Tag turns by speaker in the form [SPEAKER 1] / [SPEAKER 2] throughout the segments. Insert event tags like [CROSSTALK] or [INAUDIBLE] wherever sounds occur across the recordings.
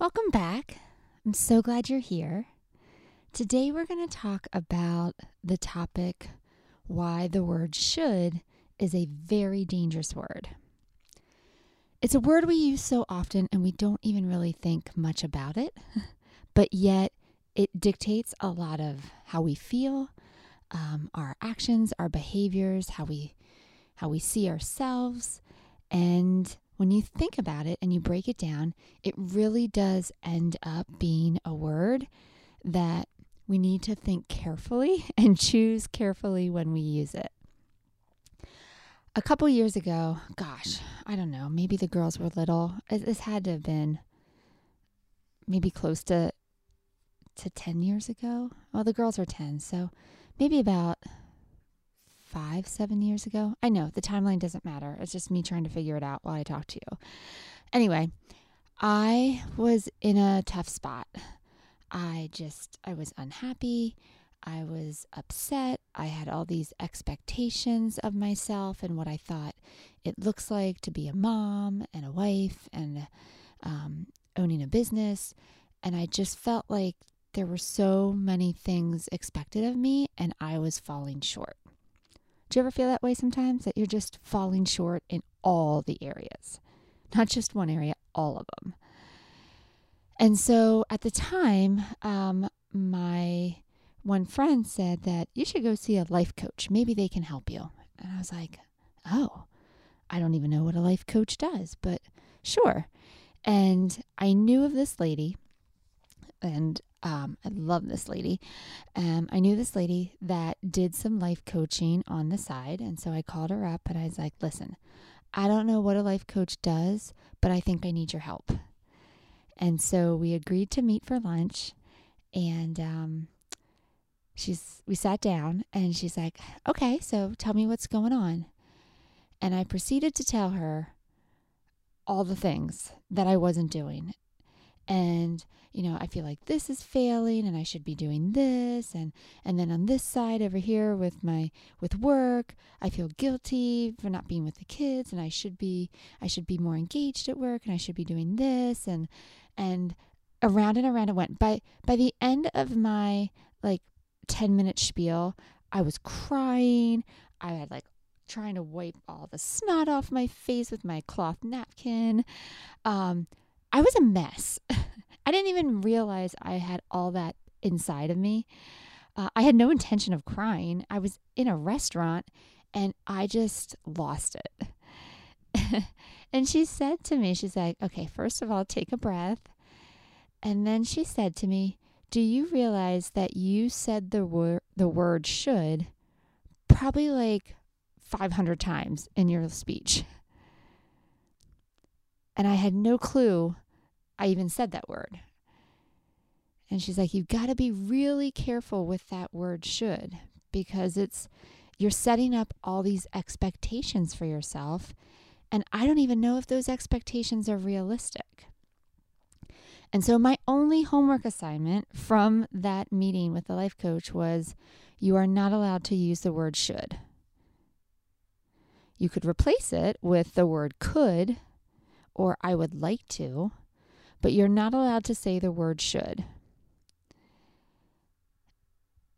[SPEAKER 1] Welcome back. I'm so glad you're here. Today we're going to talk about the topic why the word should is a very dangerous word. It's a word we use so often and we don't even really think much about it, [LAUGHS] but yet it dictates a lot of how we feel, um, our actions, our behaviors, how we how we see ourselves, and when you think about it and you break it down, it really does end up being a word that we need to think carefully [LAUGHS] and choose carefully when we use it. A couple years ago, gosh, I don't know, maybe the girls were little. This had to have been maybe close to to 10 years ago. Well, the girls are 10, so maybe about five, seven years ago. I know the timeline doesn't matter. It's just me trying to figure it out while I talk to you. Anyway, I was in a tough spot. I just, I was unhappy. I was upset. I had all these expectations of myself and what I thought it looks like to be a mom and a wife and um, owning a business. And I just felt like there were so many things expected of me and I was falling short. Do you ever feel that way sometimes? That you're just falling short in all the areas, not just one area, all of them. And so at the time, um, my one friend said that you should go see a life coach. Maybe they can help you. And I was like, oh, I don't even know what a life coach does, but sure. And I knew of this lady, and um, I love this lady. Um, I knew this lady that did some life coaching on the side. And so I called her up and I was like, listen, I don't know what a life coach does, but I think I need your help. And so we agreed to meet for lunch. And um, she's we sat down and she's like, okay, so tell me what's going on. And I proceeded to tell her all the things that I wasn't doing. And you know, I feel like this is failing and I should be doing this and and then on this side over here with my with work, I feel guilty for not being with the kids and I should be I should be more engaged at work and I should be doing this and and around and around it went. By by the end of my like 10 minute spiel, I was crying. I had like trying to wipe all the snot off my face with my cloth napkin. Um, I was a mess. [LAUGHS] I didn't even realize I had all that inside of me. Uh, I had no intention of crying. I was in a restaurant and I just lost it. [LAUGHS] and she said to me, she's like, okay, first of all, take a breath. And then she said to me, do you realize that you said the word the word should probably like 500 times in your speech? And I had no clue I even said that word. And she's like, You've got to be really careful with that word should because it's, you're setting up all these expectations for yourself. And I don't even know if those expectations are realistic. And so, my only homework assignment from that meeting with the life coach was you are not allowed to use the word should. You could replace it with the word could or I would like to, but you're not allowed to say the word should.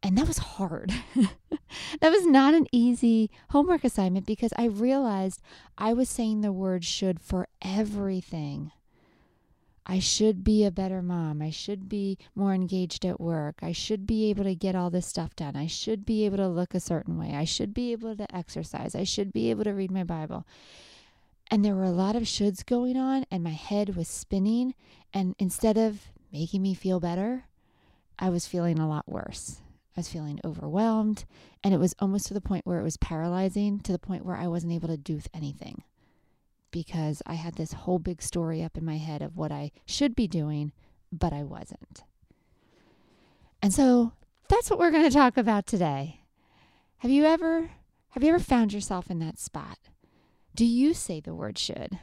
[SPEAKER 1] And that was hard. [LAUGHS] that was not an easy homework assignment because I realized I was saying the word should for everything. I should be a better mom. I should be more engaged at work. I should be able to get all this stuff done. I should be able to look a certain way. I should be able to exercise. I should be able to read my Bible. And there were a lot of shoulds going on, and my head was spinning. And instead of making me feel better, I was feeling a lot worse. I was feeling overwhelmed, and it was almost to the point where it was paralyzing, to the point where I wasn't able to do anything. because I had this whole big story up in my head of what I should be doing, but I wasn't. And so that's what we're going to talk about today. Have you ever have you ever found yourself in that spot? Do you say the word should?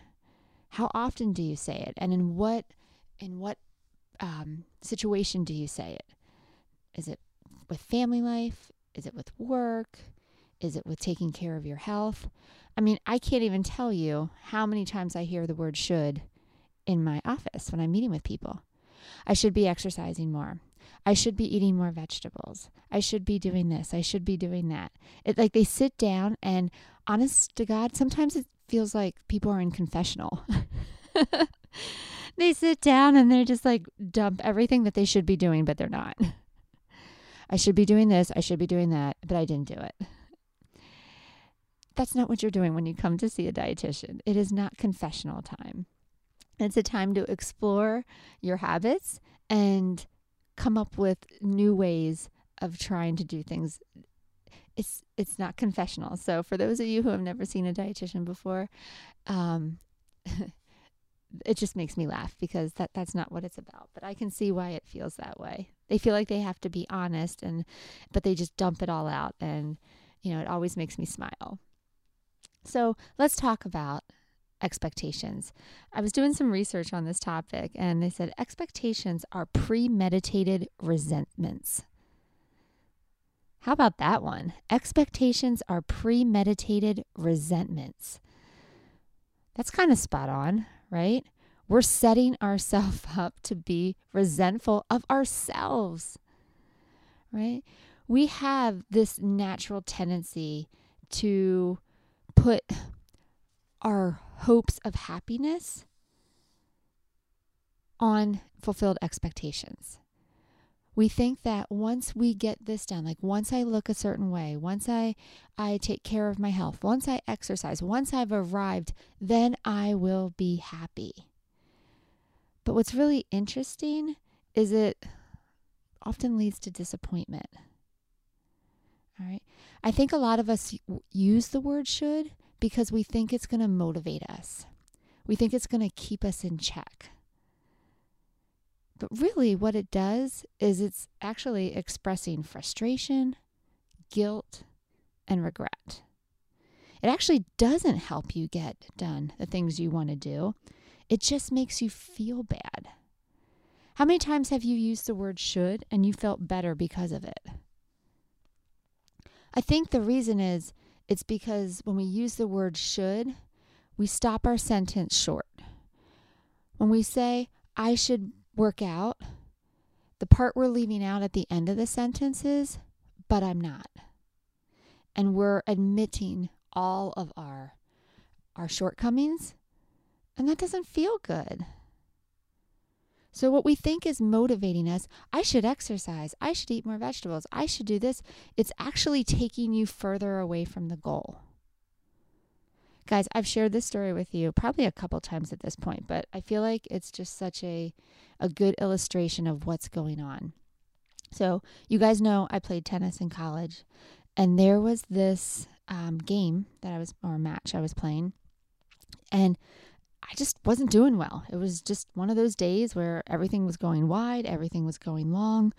[SPEAKER 1] How often do you say it? And in what in what um, situation do you say it? Is it with family life? Is it with work? Is it with taking care of your health? I mean, I can't even tell you how many times I hear the word should in my office when I'm meeting with people. I should be exercising more. I should be eating more vegetables. I should be doing mm-hmm. this. I should be doing that. It like they sit down and honest to God, sometimes it feels like people are in confessional. [LAUGHS] they sit down and they're just like dump everything that they should be doing, but they're not. [LAUGHS] I should be doing this, I should be doing that, but I didn't do it. That's not what you're doing when you come to see a dietitian. It is not confessional time. It's a time to explore your habits and come up with new ways of trying to do things. It's it's not confessional. So for those of you who have never seen a dietitian before, um, [LAUGHS] it just makes me laugh because that that's not what it's about. But I can see why it feels that way. They feel like they have to be honest and but they just dump it all out and you know, it always makes me smile. So, let's talk about expectations. I was doing some research on this topic and they said expectations are premeditated resentments. How about that one? Expectations are premeditated resentments. That's kind of spot on, right? We're setting ourselves [LAUGHS] up to be resentful of ourselves, right? We have this natural tendency to put our hopes of happiness on fulfilled expectations. We think that once we get this done, like once I look a certain way, once I I take care of my health, once I exercise, once I've arrived, then I will be happy. But what's really interesting is it often leads to disappointment. All right. I think a lot of us use the word should because we think it's going to motivate us. We think it's going to keep us in check. But really, what it does is it's actually expressing frustration, guilt, and regret. It actually doesn't help you get done the things you want to do, it just makes you feel bad. How many times have you used the word should and you felt better because of it? I think the reason is it's because when we use the word should, we stop our sentence short. When we say, I should work out, the part we're leaving out at the end of the sentence is, but I'm not. And we're admitting all of our our shortcomings, and that doesn't feel good. So, what we think is motivating us, I should exercise, I should eat more vegetables, I should do this, it's actually taking you further away from the goal. Guys, I've shared this story with you probably a couple times at this point, but I feel like it's just such a, a good illustration of what's going on. So, you guys know I played tennis in college, and there was this um, game that I was, or match I was playing, and I just wasn't doing well. It was just one of those days where everything was going wide, everything was going long.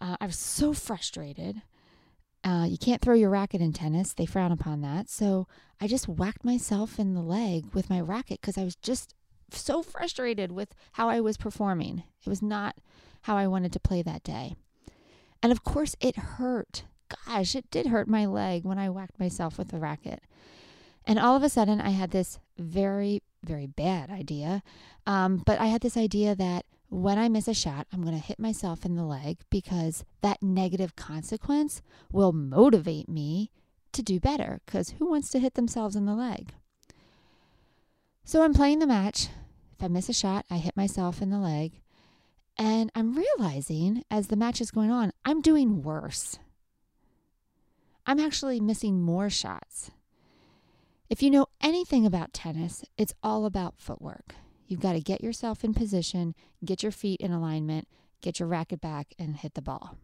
[SPEAKER 1] Uh, I was so frustrated. Uh, you can't throw your racket in tennis, they frown upon that. So I just whacked myself in the leg with my racket because I was just so frustrated with how I was performing. It was not how I wanted to play that day. And of course, it hurt. Gosh, it did hurt my leg when I whacked myself with the racket. And all of a sudden, I had this very very bad idea. Um, but I had this idea that when I miss a shot, I'm going to hit myself in the leg because that negative consequence will motivate me to do better. Because who wants to hit themselves in the leg? So I'm playing the match. If I miss a shot, I hit myself in the leg. And I'm realizing as the match is going on, I'm doing worse. I'm actually missing more shots. If you know anything about tennis, it's all about footwork. You've got to get yourself in position, get your feet in alignment, get your racket back, and hit the ball.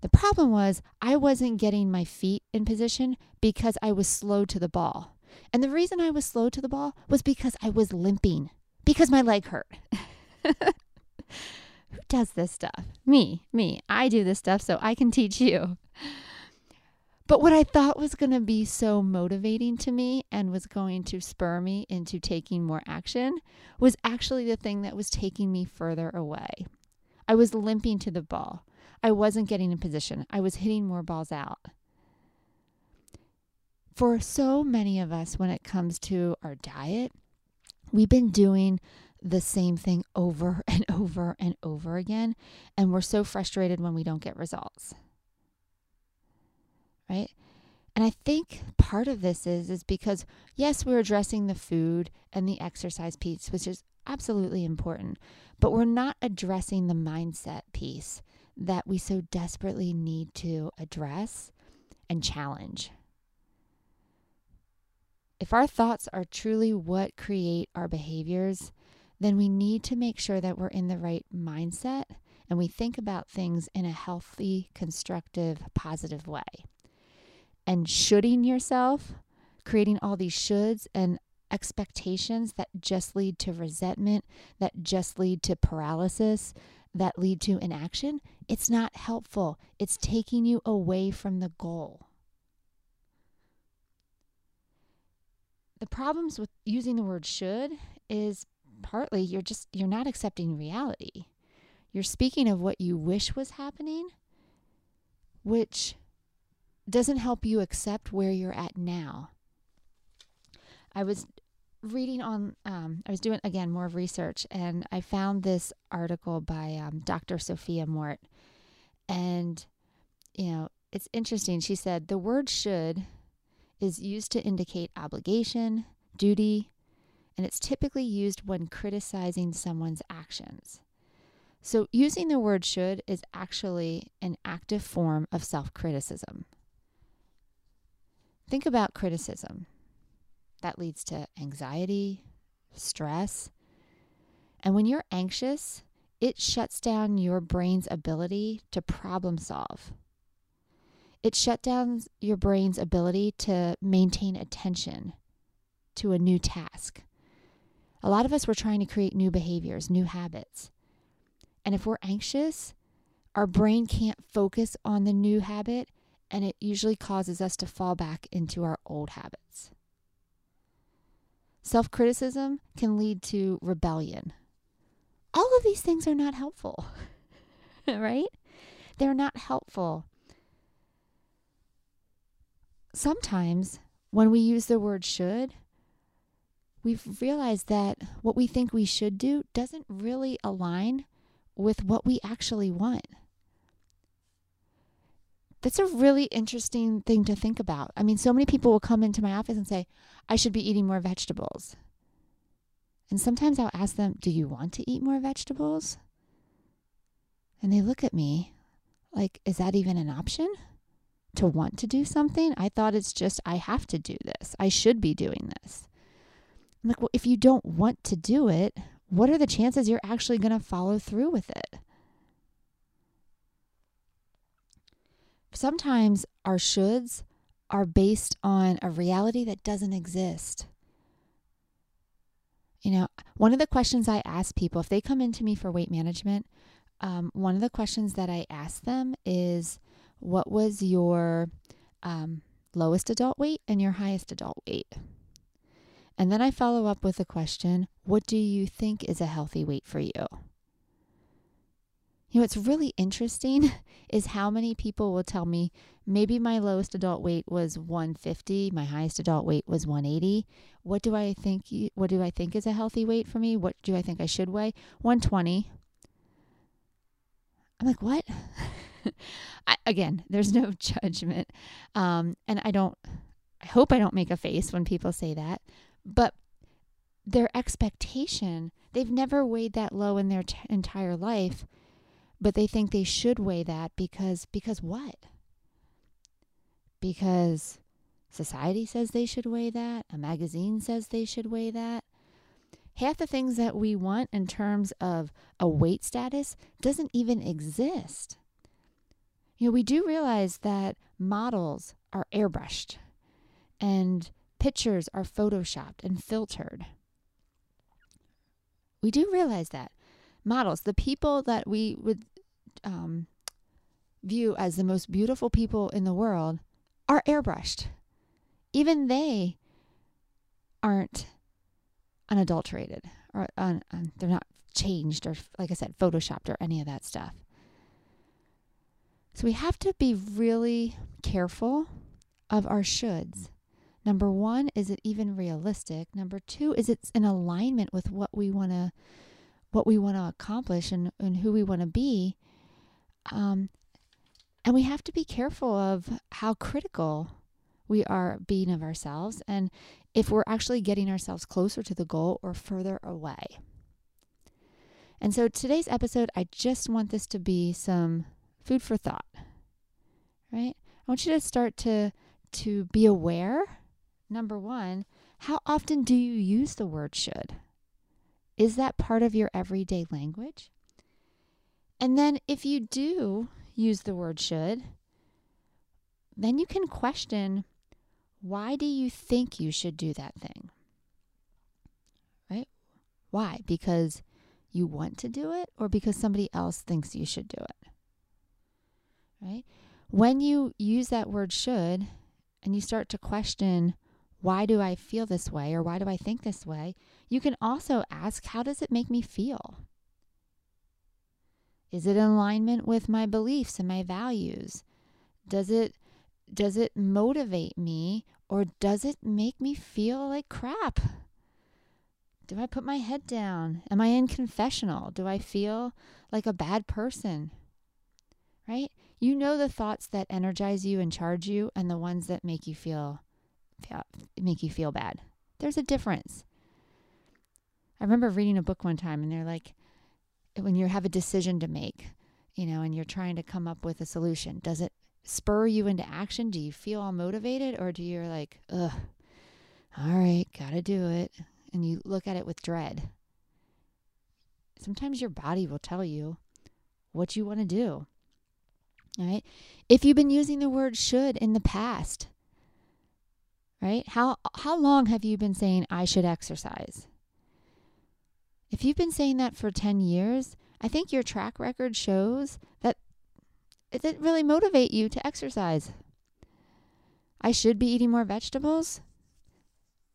[SPEAKER 1] The problem was I wasn't getting my feet in position because I was slow to the ball. And the reason I was slow to the ball was because I was limping, because my leg hurt. [LAUGHS] Who does this stuff? Me, me. I do this stuff so I can teach you. But what I thought was going to be so motivating to me and was going to spur me into taking more action was actually the thing that was taking me further away. I was limping to the ball. I wasn't getting in position. I was hitting more balls out. For so many of us, when it comes to our diet, we've been doing the same thing over [LAUGHS] and over and over again. And we're so frustrated when we don't get results. Right? And I think part of this is is because yes, we're addressing the food and the exercise piece, which is absolutely important, but we're not addressing the mindset piece that we so desperately need to address and challenge. If our thoughts are truly what create our behaviors, then we need to make sure that we're in the right mindset and we think about things in a healthy, constructive, positive way. And shoulding yourself, creating all these shoulds and expectations that just lead to resentment, that just lead to paralysis, that lead to inaction, it's not helpful. It's taking you away from the goal. The problems with using the word should is partly you're just you're not accepting reality. You're speaking of what you wish was happening, which doesn't help you accept where you're at now. I was reading on, um, I was doing again more research, and I found this article by um, Dr. Sophia Mort. And, you know, it's interesting. She said the word should is used to indicate obligation, duty, and it's typically used when criticizing someone's actions. So, using the word should is actually an active form of self criticism. Think about criticism. That leads to anxiety, stress. And when you're anxious, it shuts down your brain's ability to problem solve. It shuts down your brain's ability to maintain attention to a new task. A lot of us were trying to create new behaviors, new habits. And if we're anxious, our brain can't focus on the new habit, and it usually causes us to fall back into our old habits. Self criticism can lead to rebellion. All of these things are not helpful, [LAUGHS] right? They're not helpful. Sometimes when we use the word should, we've realized that what we think we should do doesn't really align with what we actually want. That's a really interesting thing to think about. I mean, so many people will come into my office and say, I should be eating more vegetables. And sometimes I'll ask them, Do you want to eat more vegetables? And they look at me like, Is that even an option? To want to do something? I thought it's just, I have to do this. I should be doing this. I'm like, well, if you don't want to do it, what are the chances you're actually going to follow through with it? Sometimes our shoulds are based on a reality that doesn't exist. You know, one of the questions I ask people if they come into me for weight management, um, one of the questions that I ask them is, What was your um, lowest adult weight and your highest adult weight? And then I follow up with a question What do you think is a healthy weight for you? You know, what's really interesting [LAUGHS] is how many people will tell me maybe my lowest adult weight was 150, my highest adult weight was 180. What do I think what do I think is a healthy weight for me? What do I think I should weigh? 120. I'm like, "What?" [LAUGHS] I, again, there's no [LAUGHS] judgment. Um, and I don't I hope I don't make a face when people say that. But their expectation, they've never weighed that low in their t- entire life, but they think they should weigh that because because what? Because society says they should weigh that, a magazine says they should weigh that. Half the things that we want in terms of a weight status doesn't even exist. You know, we do realize that models are airbrushed and pictures are photoshopped and filtered. We do realize that models, the people that we would um, view as the most beautiful people in the world, are airbrushed. Even they aren't unadulterated or un, un, they're not changed or, like I said, photoshopped or any of that stuff. So we have to be really careful of our shoulds. Number one, is it even realistic? Number two, is it in alignment with what we want to what we want to accomplish and, and who we want to be? Um, and we have to be careful of how critical we are being of ourselves and if we're actually getting ourselves closer to the goal or further away. And so today's episode, I just want this to be some food for thought. Right? I want you to start to to be aware. Number 1, how often do you use the word should? Is that part of your everyday language? And then if you do use the word should, then you can question why do you think you should do that thing? Right? Why? Because you want to do it or because somebody else thinks you should do it? Right? When you use that word should and you start to question, why do I feel this way or why do I think this way? You can also ask, how does it make me feel? Is it in alignment with my beliefs and my values? Does it does it motivate me or does it make me feel like crap? Do I put my head down? Am I in confessional? Do I feel like a bad person? Right? You know the thoughts that energize you and charge you and the ones that make you feel make you feel bad. There's a difference. I remember reading a book one time and they're like when you have a decision to make, you know, and you're trying to come up with a solution, does it spur you into action? Do you feel all motivated or do you're like, ugh, all right, gotta do it? And you look at it with dread. Sometimes your body will tell you what you want to do. All right. If you've been using the word should in the past, right? How how long have you been saying I should exercise? If you've been saying that for 10 years, I think your track record shows that it didn't really motivate you to exercise. I should be eating more vegetables.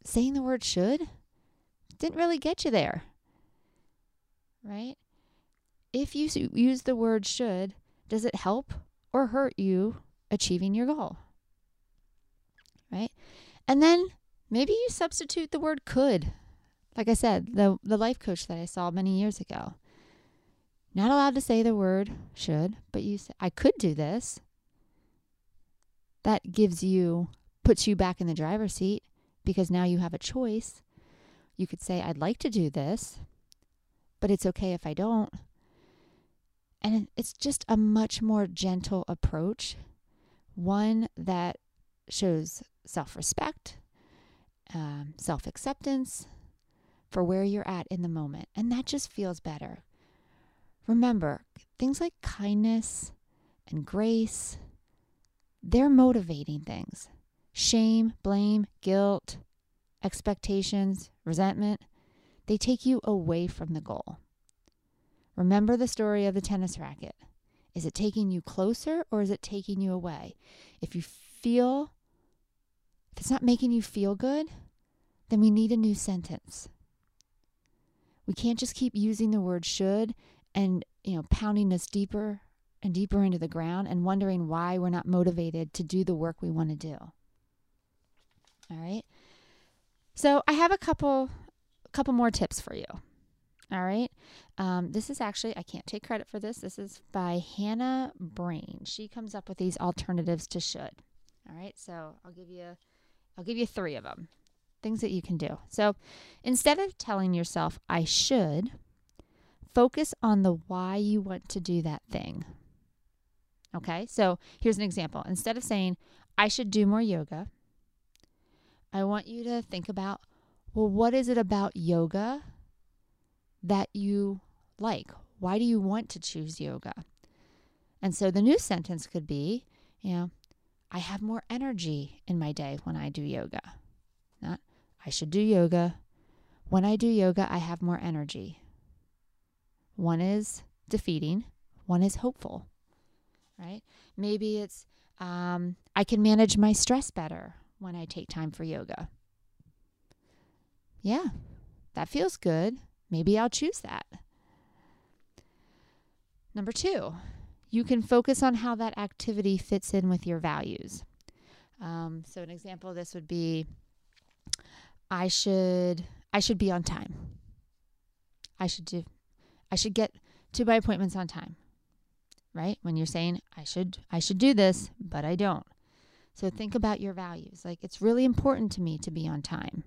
[SPEAKER 1] Saying the word should didn't really get you there. Right? If you use the word should, does it help or hurt you achieving your goal? Right? And then maybe you substitute the word could like I said, the the life coach that I saw many years ago. Not allowed to say the word should, but you say I could do this. That gives you puts you back in the driver's seat because now you have a choice. You could say I'd like to do this, but it's okay if I don't. And it's just a much more gentle approach, one that shows self respect, um, self acceptance, for where you're at in the moment. And that just feels better. Remember, things like kindness and grace, they're motivating things. Shame, blame, guilt, expectations, resentment, they take you away from the goal. Remember the story of the tennis racket. Is it taking you closer or is it taking you away? If you feel, if it's not making you feel good, then we need a new sentence. We can't just keep using the word should and, you know, pounding us deeper and deeper into the ground and wondering why we're not motivated to do the work we want to do. All right. So I have a couple couple more tips for you. All right. Um, this is actually, I can't take credit for this. This is by Hannah Braime. She comes up with these alternatives to should. All right. So I'll give you, I'll give you three of them things that you can do. So instead of telling yourself, I should, focus on the why you want to do that thing. Okay, so here's an example. Instead of saying, I should do more yoga, I want you to think about, well, what is it about yoga that you like? Why do you want to choose yoga? And so the new sentence could be, you know, I have more energy in my day when I do yoga. I should do yoga. When I do yoga, I have more energy. One is defeating, one is hopeful, right? Maybe it's um, I can manage my stress better when I take time for yoga. Yeah, that feels good. Maybe I'll choose that. Number two, you can focus on how that activity fits in with your values. Um, so an example of this would be I should I should be on time. I should do I should get to my appointments on time. Right? When you're saying I should I should do this, but I don't. So think about your values. Like it's really important to me to be on time.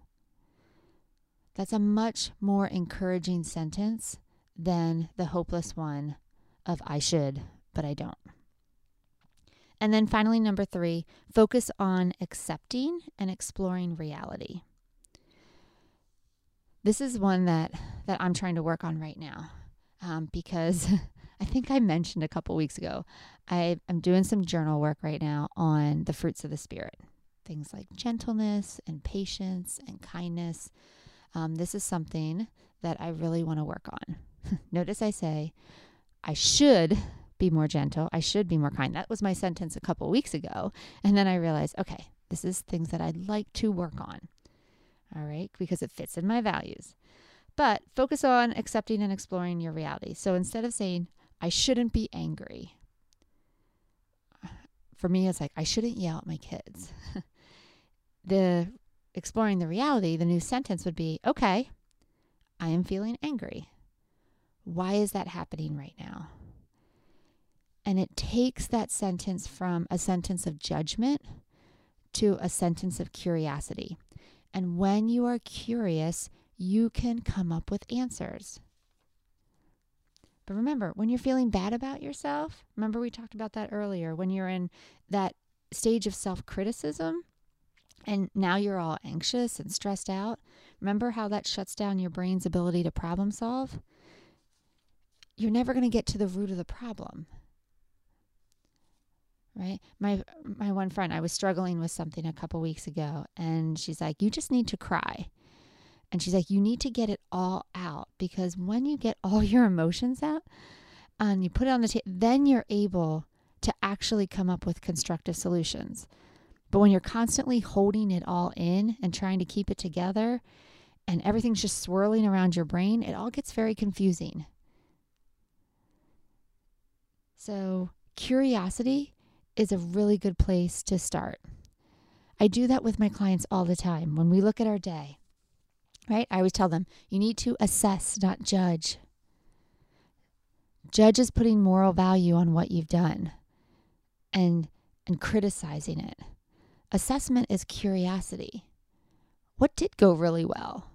[SPEAKER 1] That's a much more encouraging sentence than the hopeless one of I should, but I don't. And then finally, number three, focus on accepting and exploring reality. This is one that, that I'm trying to work on right now um, because [LAUGHS] I think I mentioned a couple weeks ago, I, I'm doing some journal work right now on the fruits of the Spirit. Things like gentleness and patience and kindness. Um, this is something that I really want to work on. [LAUGHS] Notice I say, I should be more gentle. I should be more kind. That was my sentence a couple weeks ago. And then I realized, okay, this is things that I'd like to work on. All right, because it fits in my values. But focus on accepting and exploring your reality. So instead of saying, I shouldn't be angry, for me, it's like, I shouldn't yell at my kids. [LAUGHS] the exploring the reality, the new sentence would be, okay, I am feeling angry. Why is that happening right now? And it takes that sentence from a sentence of judgment to a sentence of curiosity. And when you are curious, you can come up with answers. But remember, when you're feeling bad about yourself, remember we talked about that earlier, when you're in that stage of self criticism and now you're all anxious and stressed out, remember how that shuts down your brain's ability to problem solve? You're never going to get to the root of the problem right? My my one friend i was struggling with something a couple weeks ago and she's like you just need to cry. And she's like you need to get it all out because when you get all [LAUGHS] your emotions out and you put it on the table then you're able to actually come up with constructive solutions. But when you're constantly holding it all in and trying to keep it together and everything's just swirling around your brain it all gets very confusing. So curiosity is a really good place to start. I do that with my clients all the time when we look at our day, right? I always tell them you need to assess, not judge. Judge is putting moral value on what you've done and, and criticizing it. Assessment is curiosity. What did go really well?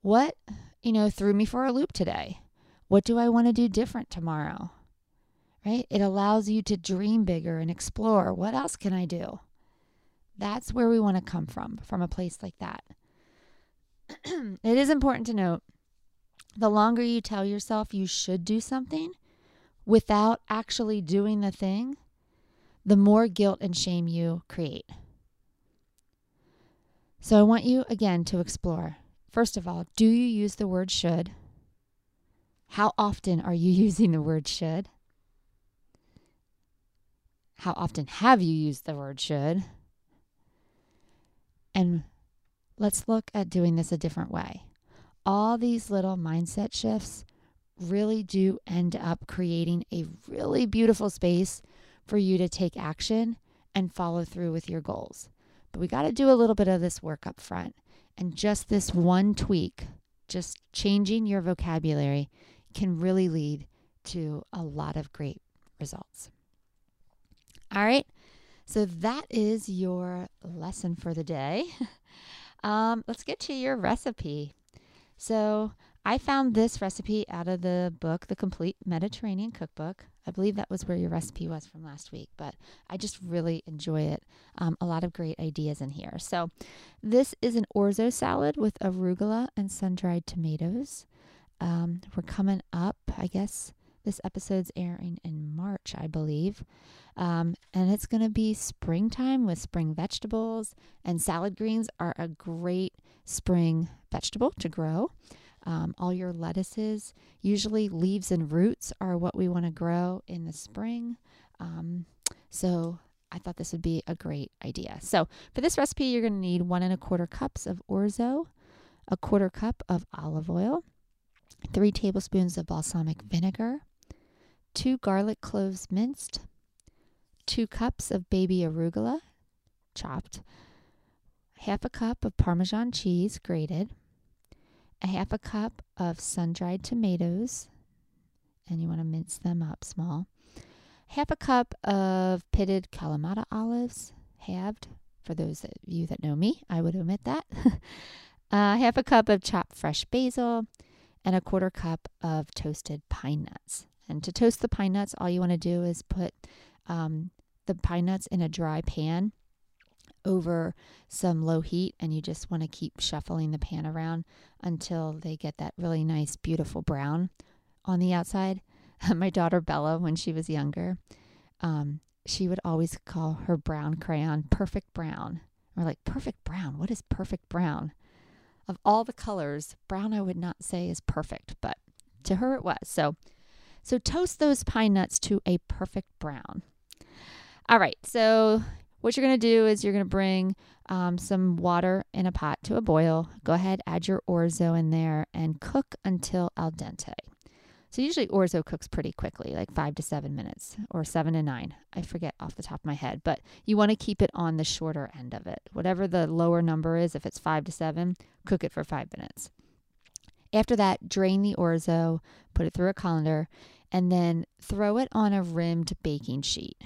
[SPEAKER 1] What, you know, threw me for a loop today? What do I want to do different tomorrow? Right? It allows you to dream bigger and explore what else can I do? That's where we want to come from, from a place like that. [CLEARS THROAT] it is important to note the longer you tell yourself you should do something without actually doing the thing, the more guilt and shame you create. So I want you again to explore. First of all, do you use the word should? How often are you [LAUGHS] using the word should? How often have you used the word should? And let's look at doing this a different way. All these little mindset shifts really do end up creating a really beautiful space for you to take action and follow through with your goals. But we got to do a little bit of this work up front. And just this one tweak, just changing your vocabulary, can really lead to a lot of great results. All right. So that is your lesson for the day. [LAUGHS] um, let's get to your recipe. So I found this recipe out of the book, The Complete Mediterranean Cookbook. I believe that was where your recipe was from last week, but I just really enjoy it. Um, a lot of great ideas in here. So, this is an orzo salad with arugula and sun dried tomatoes. Um, we're coming up, I guess, this episode's airing in March, I believe. Um, and it's going to be springtime with spring vegetables, and salad greens are a great spring vegetable to grow. Um, all your lettuces, usually leaves and roots, are what we want to grow in the spring. Um, so I thought this would be a great idea. So for this recipe, you're going to need one and a quarter cups of orzo, a quarter cup of olive oil, three tablespoons of balsamic vinegar, two garlic cloves minced, two cups of baby arugula chopped, half a cup of Parmesan cheese grated, a half a cup of sun dried tomatoes, and you want to mince them up small, half a cup of pitted Kalamata olives, halved. For those of you that know me, I would omit that. [LAUGHS] uh, half a cup of chopped fresh basil, and a quarter cup of toasted pine nuts. And to toast the pine nuts, all you want to do is put um, the pine nuts in a dry pan over some low heat, and you just want to keep shuffling the pan around until they get that really nice, beautiful brown on the outside. [LAUGHS] My daughter Bella, when she was younger, um, she would always call her brown crayon perfect brown. Or like, perfect brown. What is perfect brown? Of all the colors, brown I would not say is perfect, but to her it was. So, so toast those pine nuts to a perfect brown. All right, so what you're going to do is you're going to bring um, some water in a pot to a boil. Go ahead, add your orzo in there, and cook until al dente. So usually orzo cooks pretty quickly, like five to seven minutes or seven to nine. I forget off the top of my head, but you want to keep it on the shorter end of it. Whatever the lower number is, if it's five to seven, cook it for five minutes. After that, drain the orzo, put it through a colander, and then throw it on a rimmed baking sheet.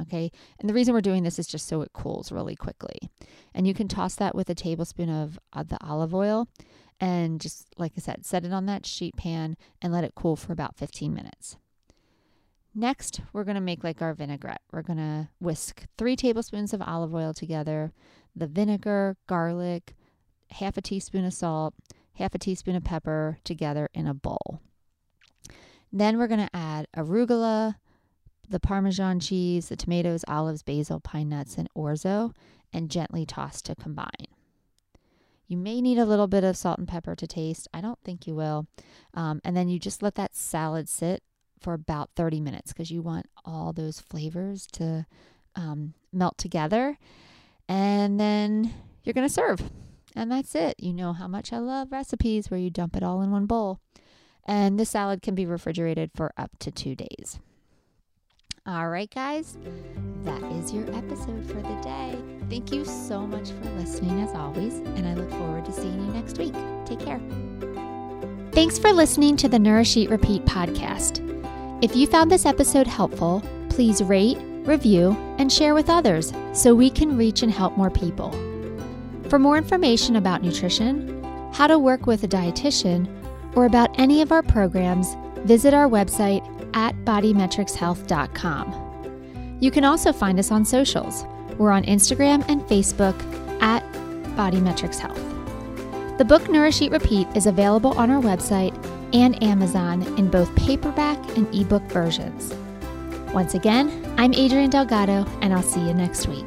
[SPEAKER 1] Okay. And the reason we're doing this is just so it cools really quickly. And you can toss that with a tablespoon of uh, the olive oil and just, like I said, set it on that sheet pan and let it cool for about 15 minutes. Next, we're going to make like our vinaigrette. We're going to whisk three tablespoons of olive oil together, the vinegar, garlic, half a teaspoon of salt, half a teaspoon of pepper together in a bowl. Then we're going to add arugula, the Parmesan cheese, the tomatoes, olives, basil, pine nuts, and orzo, and gently toss to combine. You may need a little bit of salt and pepper to taste. I don't think you will. Um, and then you just let that salad sit for about 30 minutes because you want all those flavors to um, melt together. And then you're going to serve. And that's it. You know how much I love recipes where you dump it all in one bowl. And this salad can be refrigerated for up to two days. All right, guys, that is your episode for the day. Thank you so much for listening, as always, and I look forward to seeing you next week. Take care.
[SPEAKER 2] Thanks for listening to the Nourish Eat Repeat podcast. If you found this episode helpful, please rate, review, and share with others so we can reach and help more people. For more information about nutrition, how to work with a dietitian, or about any of our programs, visit our website at bodymetricshealth.com. You can also find us on socials. We're on Instagram and Facebook at bodymetricshealth. The book Nourish Eat Repeat is available on our website and Amazon in both paperback and ebook versions. Once again, I'm Adrienne Delgado, and I'll see you next week.